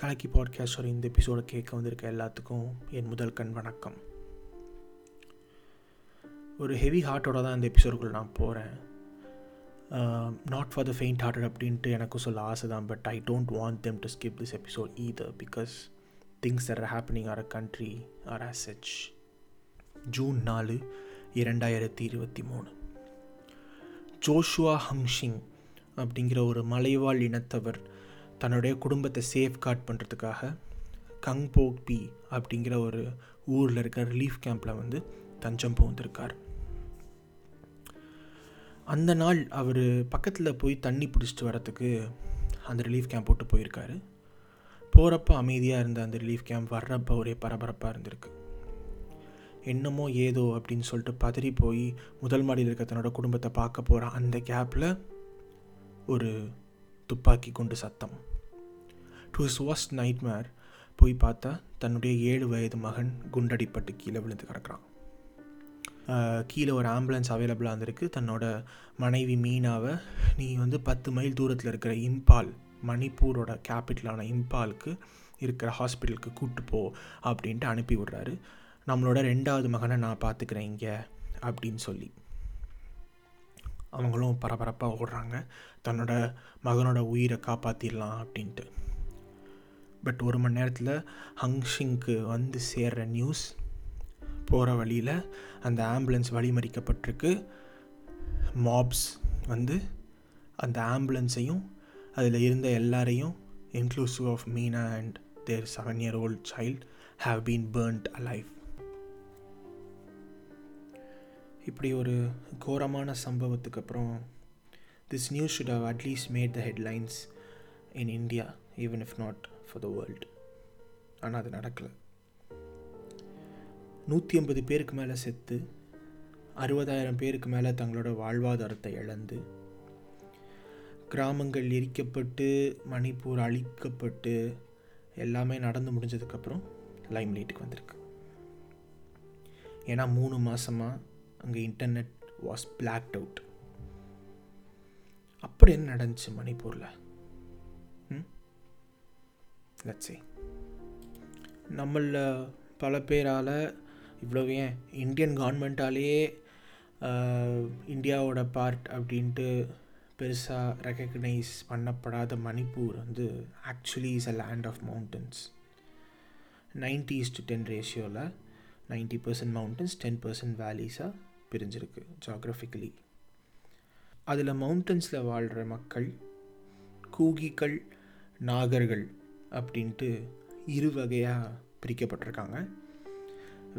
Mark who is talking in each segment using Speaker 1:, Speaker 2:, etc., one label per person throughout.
Speaker 1: கலக்கி பாட்காஸ்டர் இந்த எபிசோட கேட்க வந்திருக்க எல்லாத்துக்கும் என் முதல் கண் வணக்கம். ஒரு ஹெவி ஹார்ட்டோட தான் இந்த எபிசோடுக்குள் நான் போகிறேன் not for the faint hearted அப்படின்ட்டு எனக்கும் சொல்ல ஆசை தான் but I don't want them to skip this episode either because things are happening are a country are as such June நாலு இரண்டாயிரத்தி இருபத்தி மூணு. ஜோஷுவா ஹங்ஷிங் அப்படிங்கிற ஒரு மலைவாழ் இனத்தவர் தன்னுடைய குடும்பத்தை சேஃப் கார்ட் பண்ணுறதுக்காக கங்போக்பி அப்படிங்கிற ஒரு ஊரில் இருக்கிற ரிலீஃப் கேம்பில் வந்து தஞ்சம் புகுந்திருக்கார். அந்த நாள் அவர் பக்கத்தில் போய் தண்ணி பிடிச்சிட்டு வரத்துக்கு அந்த ரிலீஃப் கேம்ப் போட்டு போயிருக்காரு. போகிறப்ப அமைதியாக இருந்த அந்த ரிலீஃப் கேம்ப் வர்றப்ப ஒரே பரபரப்பாக இருந்திருக்கு. என்னமோ ஏதோ அப்படின்னு சொல்லிட்டு பதறி போய் முதல் மாடியில் இருக்க தன்னோட குடும்பத்தை பார்க்க போகிற அந்த கேப்பில் ஒரு துப்பாக்கி குண்டு சத்தம். டு ஹிஸ் ஒஸ்ட் நைட்மேர் போய் பார்த்தா தன்னுடைய ஏழு வயது மகன் குண்டடிப்பட்டு கீழே விழுந்து கிடக்கிறான். கீழே ஒரு ஆம்புலன்ஸ் அவைலபிளாக இருந்திருக்கு. தன்னோட மனைவி மீனாவை நீ வந்து பத்து மைல் தூரத்தில் இருக்கிற இம்பால் மணிப்பூரோட கேபிட்டலான இம்பாலுக்கு இருக்கிற ஹாஸ்பிட்டலுக்கு கூப்பிட்டு போ அப்படின்ட்டு அனுப்பி விடுறாரு. நம்மளோட ரெண்டாவது மகனை நான் பார்த்துக்கிறேன் இங்கே அப்படின்னு சொல்லி. அவங்களும் பரபரப்பாக ஓடுறாங்க. தன்னோட மகனோட உயிரை காப்பாற்றிடலாம் அப்படின்ட்டு. பட் ஒரு மணி நேரத்தில் ஹங்ஷிங்க்கு வந்து சேர்கிற நியூஸ் போகிற வழியில் அந்த ஆம்புலன்ஸ் வழிமறிக்கப்பட்டிருக்கு. மாப்ஸ் வந்து அந்த ஆம்புலன்ஸையும் அதில் இருந்த எல்லாரையும் inclusive of Meena and their seven year old child have been burnt alive இப்படி ஒரு கோரமான சம்பவத்துக்கு அப்புறம் this news should have at least made the headlines in India even if not for the world ஆனால் அது நடக்கலை. நூற்றி ஐம்பது பேருக்கு மேலே செத்து அறுபதாயிரம் பேருக்கு மேலே தங்களோட வாழ்வாதாரத்தை இழந்து கிராமங்கள் எரிக்கப்பட்டு மணிப்பூர் அழிக்கப்பட்டு எல்லாமே நடந்து முடிஞ்சதுக்கப்புறம் லைம் லைட்டுக்கு வந்திருக்கு. ஏன்னா மூணு மாதமாக அங்கே இன்டர்நெட் வாஸ் பிளாக்ட் அவுட் அப்படி என்ன நடந்துச்சு மணிப்பூரில்? லட்சே நம்மளில் பல பேரால் இவ்வளோ ஏன் இந்தியன் கவர்மெண்ட்டாலேயே இந்தியாவோட பார்ட் அப்படின்ட்டு பெருசாக ரெக்கக்னைஸ் பண்ணப்படாத மணிப்பூர் வந்து actually is a land of mountains ninety is to ten ரேஷியோவில் ninety percent mountains ten percent வேலிஸாக பிரிஞ்சிருக்கு ஜாக்ரஃபிக்கலி அதில் மவுண்டன்ஸில் வாழ்கிற மக்கள் கூகிகள் நாகர்கள் அப்படின்ட்டு இரு வகையாக பிரிக்கப்பட்டிருக்காங்க.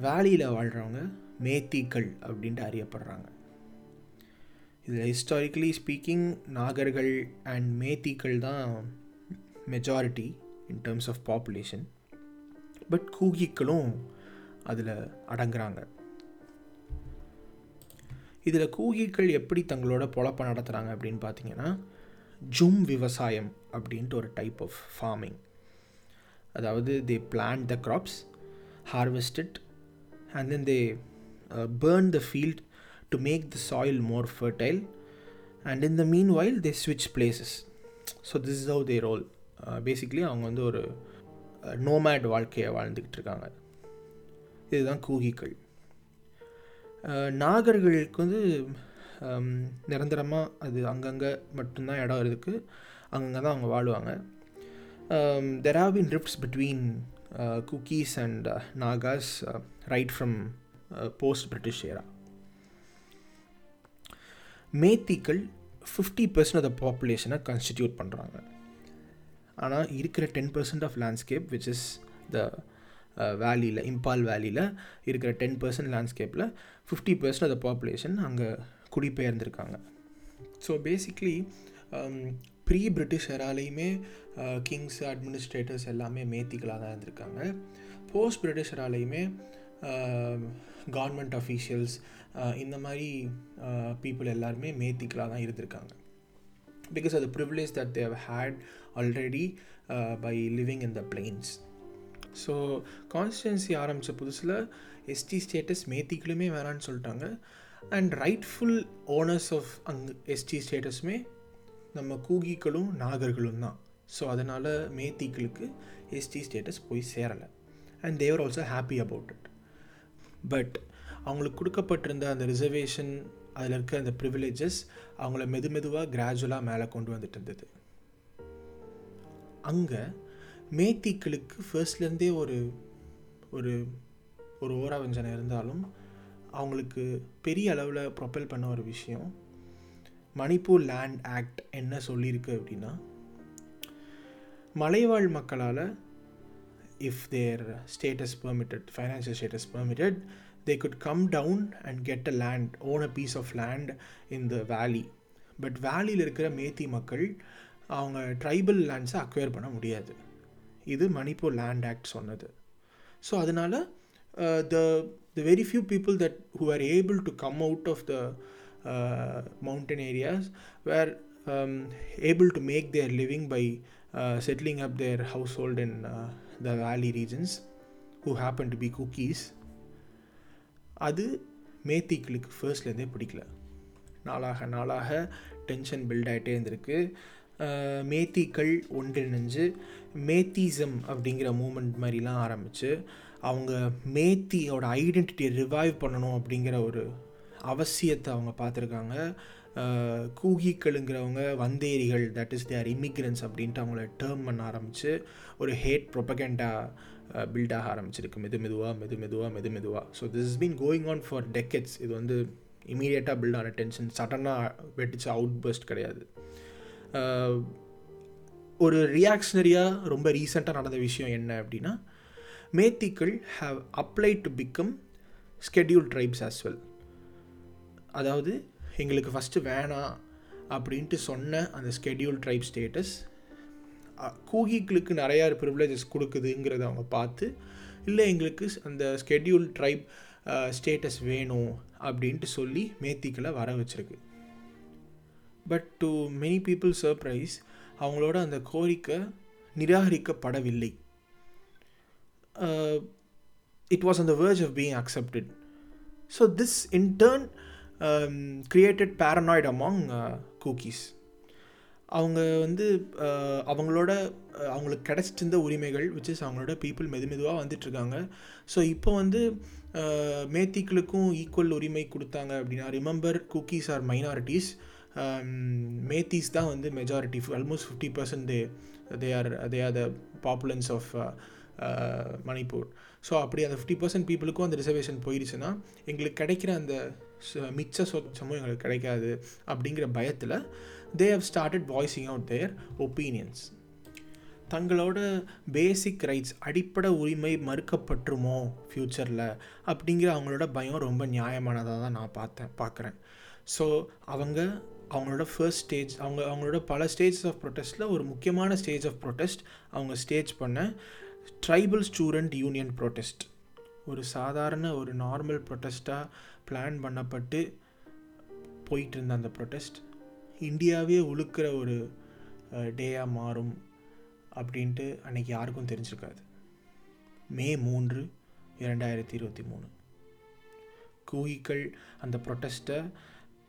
Speaker 1: வேலியில் வாழ்கிறவங்க மேத்திகள் அப்படின்ட்டு அறியப்படுறாங்க. இதில் ஹிஸ்டாரிக்கலி ஸ்பீக்கிங் நாகர்கள் அண்ட் மேத்திகள் தான் majority in terms of population but கூகிக்களும் அதில் அடங்குறாங்க. இதில் கூகிகள் எப்படி தங்களோட பொழப்பை நடத்துகிறாங்க அப்படின்னு பார்த்தீங்கன்னா ஜும் விவசாயம் அப்படின்ட்டு ஒரு டைப் ஆஃப் ஃபார்மிங் அதாவது they plant the crops harvest it and then they burn the field to make the soil more fertile and in the meanwhile they ஸ்விட்ச் places so this is how they roll basically அவங்க வந்து ஒரு uh, nomad வாழ்க்கையை வாழ்ந்துக்கிட்டு இருக்காங்க. இதுதான் கூகிகள் நாகர்களுக்கு வந்து நிரந்தரமாக அது அங்கங்கே மட்டும்தான் இடம் இருக்குது அங்கங்கே தான் அவங்க வாழ்வாங்க. There have been rifts between Kukis and Nagas right from post British era மேத்திக்கள் fifty percent of the பாப்புலேஷனை கன்ஸ்டிடியூட் பண்ணுறாங்க ஆனால் இருக்கிற ten percent of landscape which is the வேலியில் இம்பால் வேலியில் இருக்கிற ten percent லேண்ட்ஸ்கேப்பில் fifty percent of the population அங்கே குடிபெயர்ந்திருக்காங்க. So basically pre British எராலையுமே கிங்ஸ் அட்மினிஸ்ட்ரேட்டர்ஸ் எல்லாமே மேத்திகளாக தான் இருந்திருக்காங்க. போஸ்ட் பிரிட்டிஷ் எராலையுமே கவர்மெண்ட் அஃபீஷியல்ஸ் இந்த மாதிரி பீப்புள் எல்லாருமே மேத்திக்கலாக தான் இருந்திருக்காங்க. பிகாஸ் அது privilege that they had already by living in the plains so constituency ஆரம்பித்த புதுசில் எஸ்டி ஸ்டேட்டஸ் மேத்திகளுமே வேணான்னு சொல்லிட்டாங்க. அண்ட் ரைட்ஃபுல் ஓனர்ஸ் ஆஃப் அங் எஸ்டி ஸ்டேட்டஸுமே நம்ம கூகிகளும் நாகர்களும் தான். ஸோ அதனால் மேத்திகளுக்கு எஸ்டி ஸ்டேட்டஸ் போய் சேரலை. And they're also happy about it but அவங்களுக்கு கொடுக்கப்பட்டிருந்த அந்த ரிசர்வேஷன் அதில் இருக்க அந்த ப்ரிவிலேஜஸ் அவங்கள மெது மெதுவாக கிராஜுவலாக மேலே கொண்டு வந்துட்டு இருந்தது. அங்கே மேத்திக்களுக்கு ஃபர்ஸ்ட்லேருந்தே ஒரு ஒரு ஒரு ஓராவஞ்சனை இருந்தாலும் அவங்களுக்கு பெரிய அளவில் ப்ரொப்பல் பண்ண ஒரு விஷயம் மணிப்பூர் லேண்ட் ஆக்ட் என்ன சொல்லியிருக்கு அப்படின்னா மலைவாழ் மக்களால் if their status permitted financial status permitted they could come down and get a land own a piece of land in the valley but வேலியில் இருக்கிற மேத்தி மக்கள் அவங்க ட்ரைபல் லேண்ட்ஸை அக்வயர் பண்ண முடியாது. இது மணிப்பூர் லேண்ட் ஆக்ட் சொன்னது ஸோ அதனால் the the very few people that who are able to come out of the mountain areas were able to make their living by settling up their household in the valley regions who happen to be Kukis அது மேத்திக்களுக்கு ஃபர்ஸ்ட்லேருந்தே பிடிக்கல நாளாக நாளாக tension build ஆகிட்டே இருந்திருக்கு மேத்திக்கள் ஒன்றிணைஞ்சு மேத்திசம் அப்படிங்கிற moment மாதிரிலாம் ஆரம்பித்து அவங்க மேத்தியோட ஐடென்டிட்டியை ரிவைவ் பண்ணணும் அப்படிங்கிற ஒரு அவசியத்தை அவங்க பார்த்துருக்காங்க. கூகிக்களுங்கிறவங்க வந்தேரிகள் தட் இஸ் தேர் இமிக்ரன்ஸ் அப்படின்ட்டு அவங்கள டேர்ம் பண்ண ஆரம்பித்து ஒரு ஹேட் ப்ரொபகண்டா பில்டாக ஆரம்பிச்சிருக்கு. மெது மெதுவாக மெது மெதுவாக மெது மெதுவாக so this is been going on for decades இது வந்து இமீடியட்டாக பில்ட் ஆன டென்ஷன் சடனாக வெட்டிச்சு அவுட் பர்ஸ்ட் கிடையாது. ஒரு ரியாக்ஷனரியாக ரொம்ப ரீசெண்டாக நடந்த விஷயம் என்ன அப்படின்னா மேத்திக்கள் have apply to become schedule tribes as well அதாவது எங்களுக்கு ஃபஸ்ட்டு வேணாம் அப்படின்ட்டு சொன்ன அந்த ஸ்கெட்யூல் ட்ரைப் ஸ்டேட்டஸ் கூகிகளுக்கு நிறையா ப்ரிவிலேஜஸ் கொடுக்குதுங்கிறத அவங்க பார்த்து இல்லை எங்களுக்கு அந்த ஸ்கெட்யூல் ட்ரைப் ஸ்டேட்டஸ் வேணும் அப்படின்ட்டு சொல்லி மேத்திக்களை வர வச்சுருக்கு. But to many people surprise அவங்களோட அந்த கோரிக்கை நிராகரிக்கப்படவில்லை. It was on the verge of being accepted so this in turn created paranoid among Kukis அவங்க வந்து uh, அவங்களோட uh, அவங்களுக்கு கிடச்சிட்டு இருந்த உரிமைகள் விச் இஸ் அவங்களோட பீப்புள் மெது மெதுவாக வந்துட்டுருக்காங்க. ஸோ இப்போ வந்து uh, மேத்திக்களுக்கும் ஈக்குவல் உரிமை கொடுத்தாங்க அப்படின்னா remember Kukis are minorities Um, Meiteis தான் வந்து majority almost fifty percent they they are they are the populations of Manipur so அப்படி அந்த ஃபிஃப்டி பர்சன்ட் பீப்புளுக்கும் அந்த ரிசர்வேஷன் போயிடுச்சுன்னா எங்களுக்கு கிடைக்கிற அந்த மிச்ச சொச்சமும் எங்களுக்கு கிடைக்காது அப்படிங்கிற பயத்தில் they have started voicing out their opinions தங்களோட பேசிக் ரைட்ஸ் அடிப்படை உரிமை மறுக்கப்பட்டுருமோ ஃப்யூச்சரில் அப்படிங்கிற அவங்களோட பயம் ரொம்ப நியாயமானதாக தான் நான் பார்த்தேன் பார்க்குறேன். ஸோ அவங்க அவங்களோட ஃபர்ஸ்ட் ஸ்டேஜ் அவங்க அவங்களோட பல ஸ்டேஜஸ் ஆஃப் ப்ரொட்டஸ்ட்டில் ஒரு முக்கியமான ஸ்டேஜ் ஆஃப் ப்ரொட்டஸ்ட் அவங்க ஸ்டேஜ் பண்ண ட்ரைபல் ஸ்டூடெண்ட் யூனியன் ப்ரொட்டஸ்ட் ஒரு சாதாரண ஒரு நார்மல் ப்ரொட்டஸ்ட்டாக பிளான் பண்ணப்பட்டு போயிட்டு இருந்த அந்த ப்ரொட்டஸ்ட் இந்தியாவே உழுக்கிற ஒரு டேயாக மாறும் அப்படின்ட்டு அன்றைக்கி யாருக்கும் தெரிஞ்சிருக்காது. மே மூன்று இரண்டாயிரத்தி இருபத்தி மூணு. கூகிக்கள் அந்த ப்ரொட்டஸ்ட்டை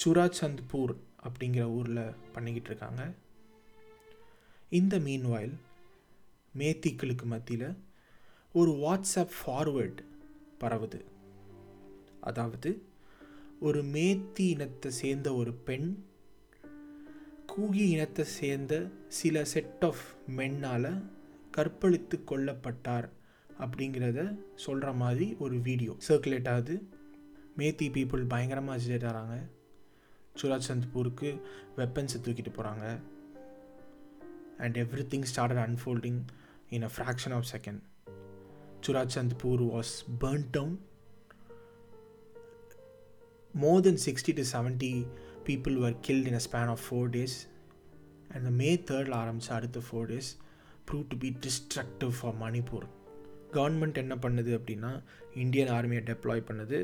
Speaker 1: சுராச்சந்த்பூர் அப்படிங்கிற ஊரில் பண்ணிக்கிட்டு இருக்காங்க இந்த மீன்வாயில் மேத்திக்களுக்கு மத்தியில் ஒரு வாட்ஸ்அப் ஃபார்வேர்டு பரவுது. அதாவது ஒரு மேத்தி இனத்தை சேர்ந்த ஒரு பெண் கூகி இனத்தை சேர்ந்த சில செட் ஆஃப் மென்னால் கற்பழித்து கொல்லப்பட்டார் அப்படிங்கிறத சொல்கிற மாதிரி ஒரு வீடியோ சர்க்குலேட் ஆகுது. மேத்தி பீப்புள் பயங்கரமாக அஜிடேட் ஆகிறாங்க. சுராச்சந்த்பூருக்கு வெப்பன்ஸை தூக்கிட்டு போகிறாங்க and everything started unfolding in a fraction of second Churachandpur was burn down more than sixty to seventy people were killed in a span of four days and May தேர்டில் ஆரம்பித்த அடுத்த four days prove to be destructive for Manipur government என்ன பண்ணுது அப்படின்னா Indian ஆர்மியை deploy பண்ணுது.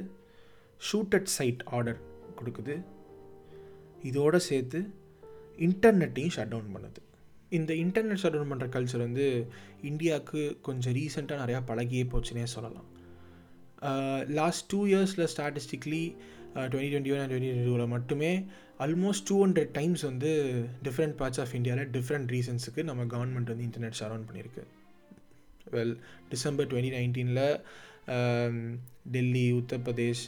Speaker 1: Shoot at sight order கொடுக்குது. இதோடு சேர்த்து இன்டர்நெட்டையும் ஷட் டவுன் பண்ணுது. இந்த இன்டர்நெட் ஷட் டவுன் பண்ணுற கல்ச்சர் வந்து இந்தியாவுக்கு கொஞ்சம் ரீசெண்டாக நிறையா பழகியே போச்சுன்னே சொல்லலாம். லாஸ்ட் டூ இயர்ஸில் statistically twenty twenty one and twenty twenty டூவில் மட்டுமே ஆல்மோஸ்ட் டூ ஹண்ட்ரட் டைம்ஸ் வந்து டிஃப்ரெண்ட் பார்ட்ஸ் ஆஃப் இந்தியாவில் டிஃப்ரெண்ட் ரீசன்ஸுக்கு நம்ம கவர்மெண்ட் வந்து இன்டர்நெட் ஷட் டவுன் பண்ணியிருக்கு. வெல் டிசம்பர் டுவெண்ட்டி நைன்டீனில் டெல்லி உத்தரப்பிரதேஷ்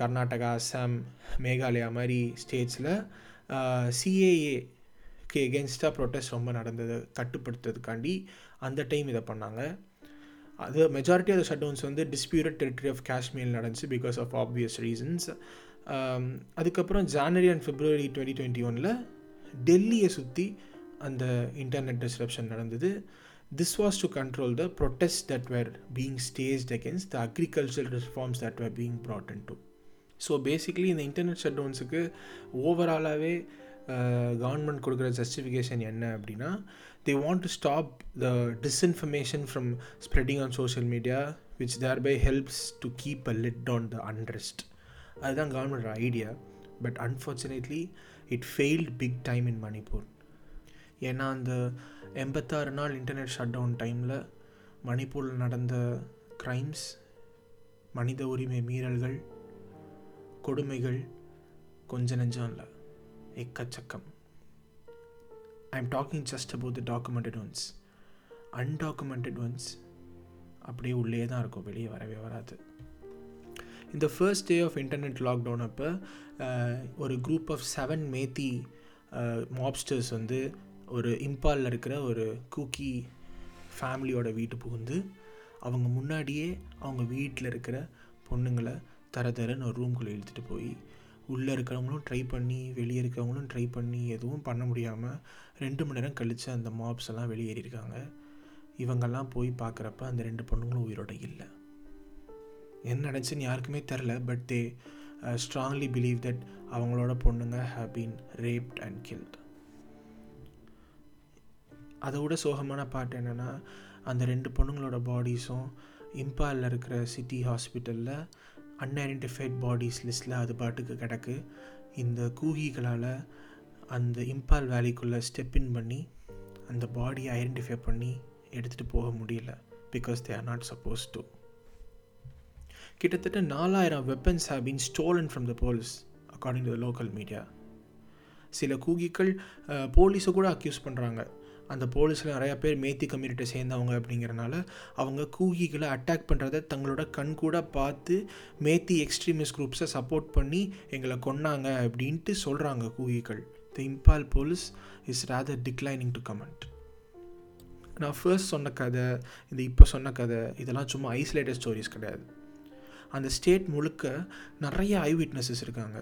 Speaker 1: கர்நாடகா அஸ்ஸாம் மேகாலயா மாதிரி ஸ்டேட்ஸில் சிஏஏக்கு எகென்ஸ்டாக ப்ரொட்டஸ்ட் ரொம்ப நடந்தது கட்டுப்படுத்துறதுக்காண்டி அந்த டைம் இதை பண்ணாங்க. அது majority of the shut downs வந்து டிஸ்பியூட்டட் டெரிட்டரி ஆஃப் காஷ்மீர் நடந்துச்சு பிகாஸ் ஆஃப் ஆப்வியஸ் ரீசன்ஸ் அதுக்கப்புறம் January and February twenty twenty ஒனில் டெல்லியை சுற்றி அந்த இன்டர்நெட் டிஸ்ரப்ஷன் நடந்தது. This was to control the protests that were being staged against the agricultural reforms that were being brought into. So basically இந்த internet shut டவுன்ஸுக்கு ஓவராலாகவே government கொடுக்குற justification என்ன அப்படின்னா they want to stop the disinformation from spreading on social media which thereby helps to keep a lid on the unrest அதுதான் government idea but unfortunately it failed big time in Manipur ஏன்னா அந்த எண்பத்தாறு நாள் internet shut down டைமில் மணிப்பூரில் நடந்த crimes மனித உரிமை மீறல்கள் கொடுமைகள் கொஞ்ச நெஞ்சம் இல்லை எக்கச்சக்கம். I am talking just about the documented ones undocumented ones அப்படியே உள்ளே தான் இருக்கும் வெளியே வரவே வராது. இந்த first day of internet lockdown அப்போ ஒரு group of seven Meitei mobsters வந்து ஒரு இம்பாலில் இருக்கிற ஒரு கூக்கி ஃபேமிலியோட வீட்டு புகுந்து அவங்க முன்னாடியே அவங்க வீட்டில் இருக்கிற பொண்ணுங்களை தர தரன்னு ஒரு ரூம்குள்ளே இழுத்துட்டு போய் உள்ளே இருக்கிறவங்களும் ட்ரை பண்ணி வெளியே இருக்கிறவங்களும் ட்ரை பண்ணி எதுவும் பண்ண முடியாமல் ரெண்டு மணி நேரம் கழித்து அந்த மாப்ஸ் எல்லாம் வெளியேறியிருக்காங்க இவங்கெல்லாம் போய் பார்க்குறப்ப அந்த ரெண்டு பொண்ணுங்களும் உயிரோட இல்லை. என்ன நினச்சின்னு யாருக்குமே தெரில but they strongly believe that அவங்களோட பொண்ணுங்க have been raped and killed அதை விட சோகமான பாட்டு என்னென்னா அந்த ரெண்டு பொண்ணுங்களோட பாடிஸும் இம்பாலில் இருக்கிற சிட்டி ஹாஸ்பிட்டலில் அன்ஐடென்டிஃபைட் பாடிஸ் லிஸ்ட்டில் அது பாட்டுக்கு கிடக்கு. இந்த கூகிகளால் அந்த இம்பால் வேலிக்குள்ளே ஸ்டெப் இன் பண்ணி அந்த பாடியை ஐடென்டிஃபை பண்ணி எடுத்துகிட்டு போக முடியல because they are not supposed to கிட்டத்தட்ட நாலாயிரம் weapons have been stolen from the police according to the local media சில கூகிகள் போலீஸை கூட அக்யூஸ் பண்ணுறாங்க அந்த போலீஸில் நிறையா பேர் மேத்தி கம்யூனிட்டியை சேர்ந்தவங்க அப்படிங்கிறனால அவங்க கூகிகளை அட்டாக் பண்ணுறத தங்களோட கண் கூட பார்த்து மேத்தி எக்ஸ்ட்ரீமிஸ்ட் குரூப்ஸை சப்போர்ட் பண்ணி எங்களை கொன்னாங்க அப்படின்ட்டு சொல்கிறாங்க கூகிகள். The Imphal police is rather declining to comment நான் ஃபர்ஸ்ட் சொன்ன கதை இந்த இப்போ சொன்ன கதை இதெல்லாம் சும்மா ஐசோலேட்டட் ஸ்டோரிஸ் கிடையாது. அந்த ஸ்டேட் முழுக்க நிறைய ஐ விட்னஸஸ் இருக்காங்க.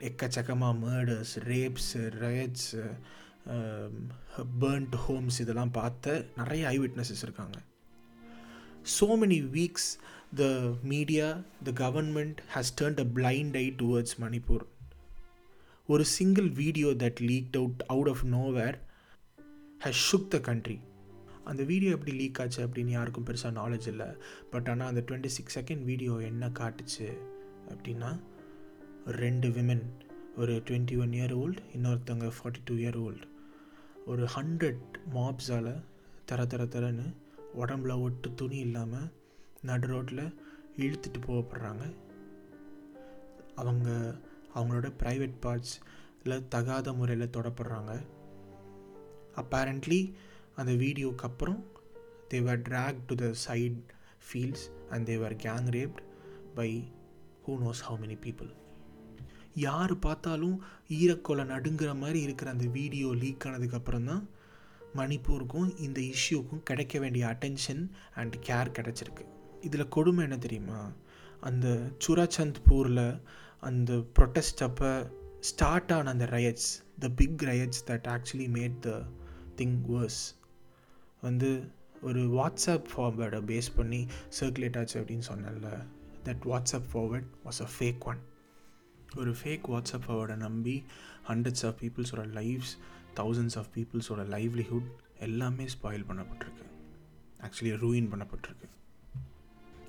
Speaker 1: எக்கச்சக்கமாக murders rapes riots Um, burnt homes இதெல்லாம் பார்த்த நிறைய ஐ விட்னஸஸ் இருக்காங்க. So many weeks the media the government has turned a blind eye towards Manipur ஒரு single video that leak out out of nowhere has shook the country அந்த video எப்படி leak ஆச்சு அப்படின்னு யாருக்கும் பெருசாக நாலேஜ் இல்லை. But ஆனால் அந்த டுவெண்ட்டி சிக்ஸ் செகண்ட் வீடியோ என்ன காட்டுச்சு அப்படின்னா ரெண்டு விமன் ஒரு டுவெண்ட்டி ஒன் இயர் ஓல்டு இன்னொருத்தவங்க ஃபார்ட்டி டூ இயர் ஓல்டு ஒரு ஹண்ட்ரட் மாப்ஸால் தர தர தரன்னு உடம்புல ஒட்டு துணி இல்லாமல் நடு ரோட்டில் இழுத்துட்டு போகப்படுறாங்க. அவங்க அவங்களோட ப்ரைவேட் பார்ட்ஸில் தகாத முறையில் தொடப்படுறாங்க. அப்பேரண்ட்லி அந்த வீடியோக்கு அப்புறம் they were drag to the side fields and they were gang raped by who knows how many people யார் பார்த்தாலும் ஈரக்கொலை நடுங்கிற மாதிரி இருக்கிற அந்த வீடியோ லீக் ஆனதுக்கப்புறம் தான் மணிப்பூருக்கும் இந்த இஷ்யூக்கும் கிடைக்க வேண்டிய அட்டென்ஷன் அண்ட் கேர் கிடச்சிருக்கு. இதில் கொடுமை என்ன தெரியுமா? அந்த சுராச்சந்த்பூரில் அந்த ப்ரொட்டஸ்ட் அப்போ ஸ்டார்ட் ஆன அந்த riots the big riots that actually made the thing worse வந்து ஒரு வாட்ஸ்அப் ஃபார்வேர்டை பேஸ் பண்ணி சர்க்குலேட் ஆச்சு அப்படின்னு சொன்னேன்ல. That WhatsApp forward was a fake one ஒரு ஃபேக் வாட்ஸ்அப் நம்பி ஹண்ட்ரட்ஸ் ஆஃப் பீப்புள்ஸோட லைஃப்ஸ் தௌசண்ட்ஸ் ஆஃப் பீப்புள்ஸோட லைவ்லிஹுட் எல்லாமே ஸ்பாயில் பண்ணப்பட்டிருக்கு. ஆக்சுவலி ரூயின் பண்ணப்பட்டிருக்கு.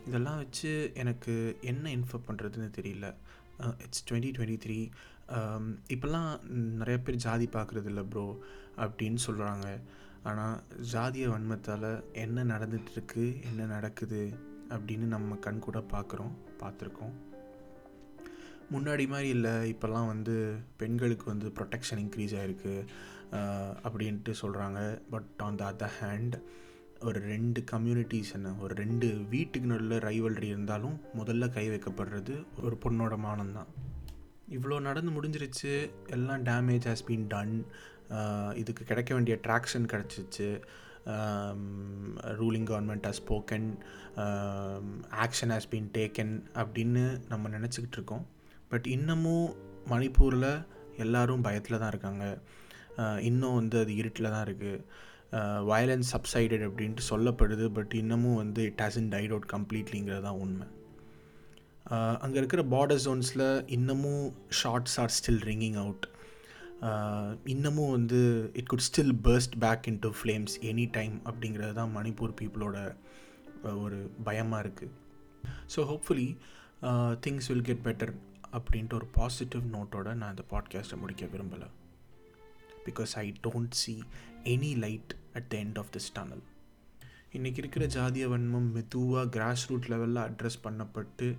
Speaker 1: இதெல்லாம் வச்சு எனக்கு என்ன இன்ஃபர் பண்ணுறதுன்னு தெரியல. இட்ஸ் டுவெண்ட்டி டுவெண்ட்டி த்ரீ இப்போல்லாம் நிறைய பேர் ஜாதி பார்க்குறது இல்லை ப்ரோ அப்படின்னு சொல்கிறாங்க ஆனால் ஜாதிய வன்மத்தால் என்ன நடந்துகிட்ருக்கு என்ன நடக்குது அப்படின்னு நம்ம கண் கூட பார்க்குறோம் பார்த்துருக்கோம். முன்னாடி மாதிரி இல்லை. இப்போல்லாம் வந்து பெண்களுக்கு வந்து ப்ரொடெக்ஷன் இன்க்ரீஸ் ஆகிருக்கு அப்படின்ட்டு சொல்கிறாங்க but on the other hand ஒரு ரெண்டு கம்யூனிட்டிஸ் என்ன ஒரு ரெண்டு வீட்டுக்கு நல்ல ரைவல்ரி இருந்தாலும் முதல்ல கை வைக்கப்படுறது ஒரு பொண்ணோட மானம்தான் இவ்வளோ நடந்து முடிஞ்சிருச்சு. எல்லாம் டேமேஜ் ஹாஸ் பீன் டன் இதுக்கு கிடைக்க வேண்டிய ட்ராக்ஷன் கிடச்சிச்சு. Ruling government has spoken action has been taken அப்படின்னு நம்ம நினச்சிக்கிட்டு இருக்கோம். பட் இன்னமும் மணிப்பூரில் எல்லோரும் பயத்தில் தான் இருக்காங்க. இன்னும் வந்து அது இருட்டில் தான் இருக்குது வயலன்ஸ் சப்சைடட் அப்படின்ட்டு சொல்லப்படுது பட் இன்னமும் வந்து இட் ஹாசன் டைட் அவுட் கம்ப்ளீட்லிங்கிறது தான் உண்மை. அங்கே இருக்கிற பார்டர் ஜோன்ஸில் இன்னமும் shots are still ringing out இன்னமும் வந்து it could still burst back in to flames any time அப்படிங்கிறது தான் மணிப்பூர் பீப்புளோட ஒரு பயமாக இருக்குது so hopefully things will get better அப்படின்ட்டு ஒரு பாசிட்டிவ் நோட்டோட நான் இந்த பாட்காஸ்ட்டை முடிக்க விரும்பலை. Because I don't see any light at the end of this tunnel இன்றைக்கி இருக்கிற ஜாதிய வன்மம் மெதுவாக கிராஸ் ரூட் லெவலில் அட்ரஸ் பண்ணப்பட்டு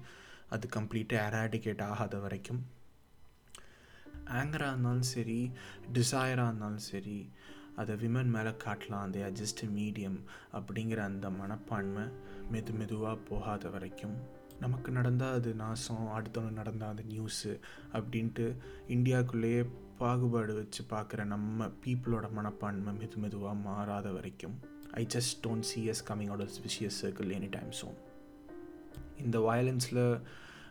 Speaker 1: அது கம்ப்ளீட்டாக எராடிகேட் ஆகாத வரைக்கும். ஆங்கராக இருந்தாலும் சரி டிசையராக இருந்தாலும் சரி அதை விமன் மேலே காட்டலாம். அந்த அட்ஜஸ்ட் மீடியம் அப்படிங்கிற அந்த மனப்பான்மை மெது மெதுவாக போகாத வரைக்கும். நமக்கு நடந்தால் அது நாசம் அடுத்தவங்க நடந்தால் அது நியூஸு அப்படின்ட்டு இந்தியாவுக்குள்ளேயே பாகுபாடு வச்சு பார்க்குற நம்ம பீப்புளோட மனப்பான்மை மெது மெதுவாக மாறாத வரைக்கும். I just don't see us coming out of vicious circle any time soon இந்த வயலன்ஸில்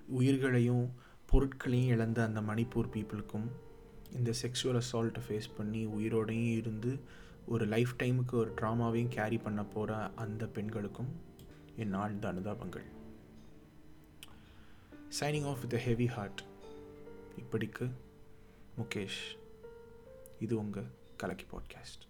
Speaker 1: உயிர்களையும் பொருட்களையும் இழந்த அந்த மணிப்பூர் பீப்புளுக்கும் இந்த செக்ஷுவல் அசால்ட்டை ஃபேஸ் பண்ணி உயிரோடையும் இருந்து ஒரு லைஃப் டைமுக்கு ஒரு ட்ராமாவையும் கேரி பண்ண போகிற அந்த பெண்களுக்கும் என் ஆழ்ந்த அனுதாபங்கள். Signing off with heavy heart இப்படிக்கு முகேஷ் இது உங்கள் கலக்கி பாட்காஸ்ட்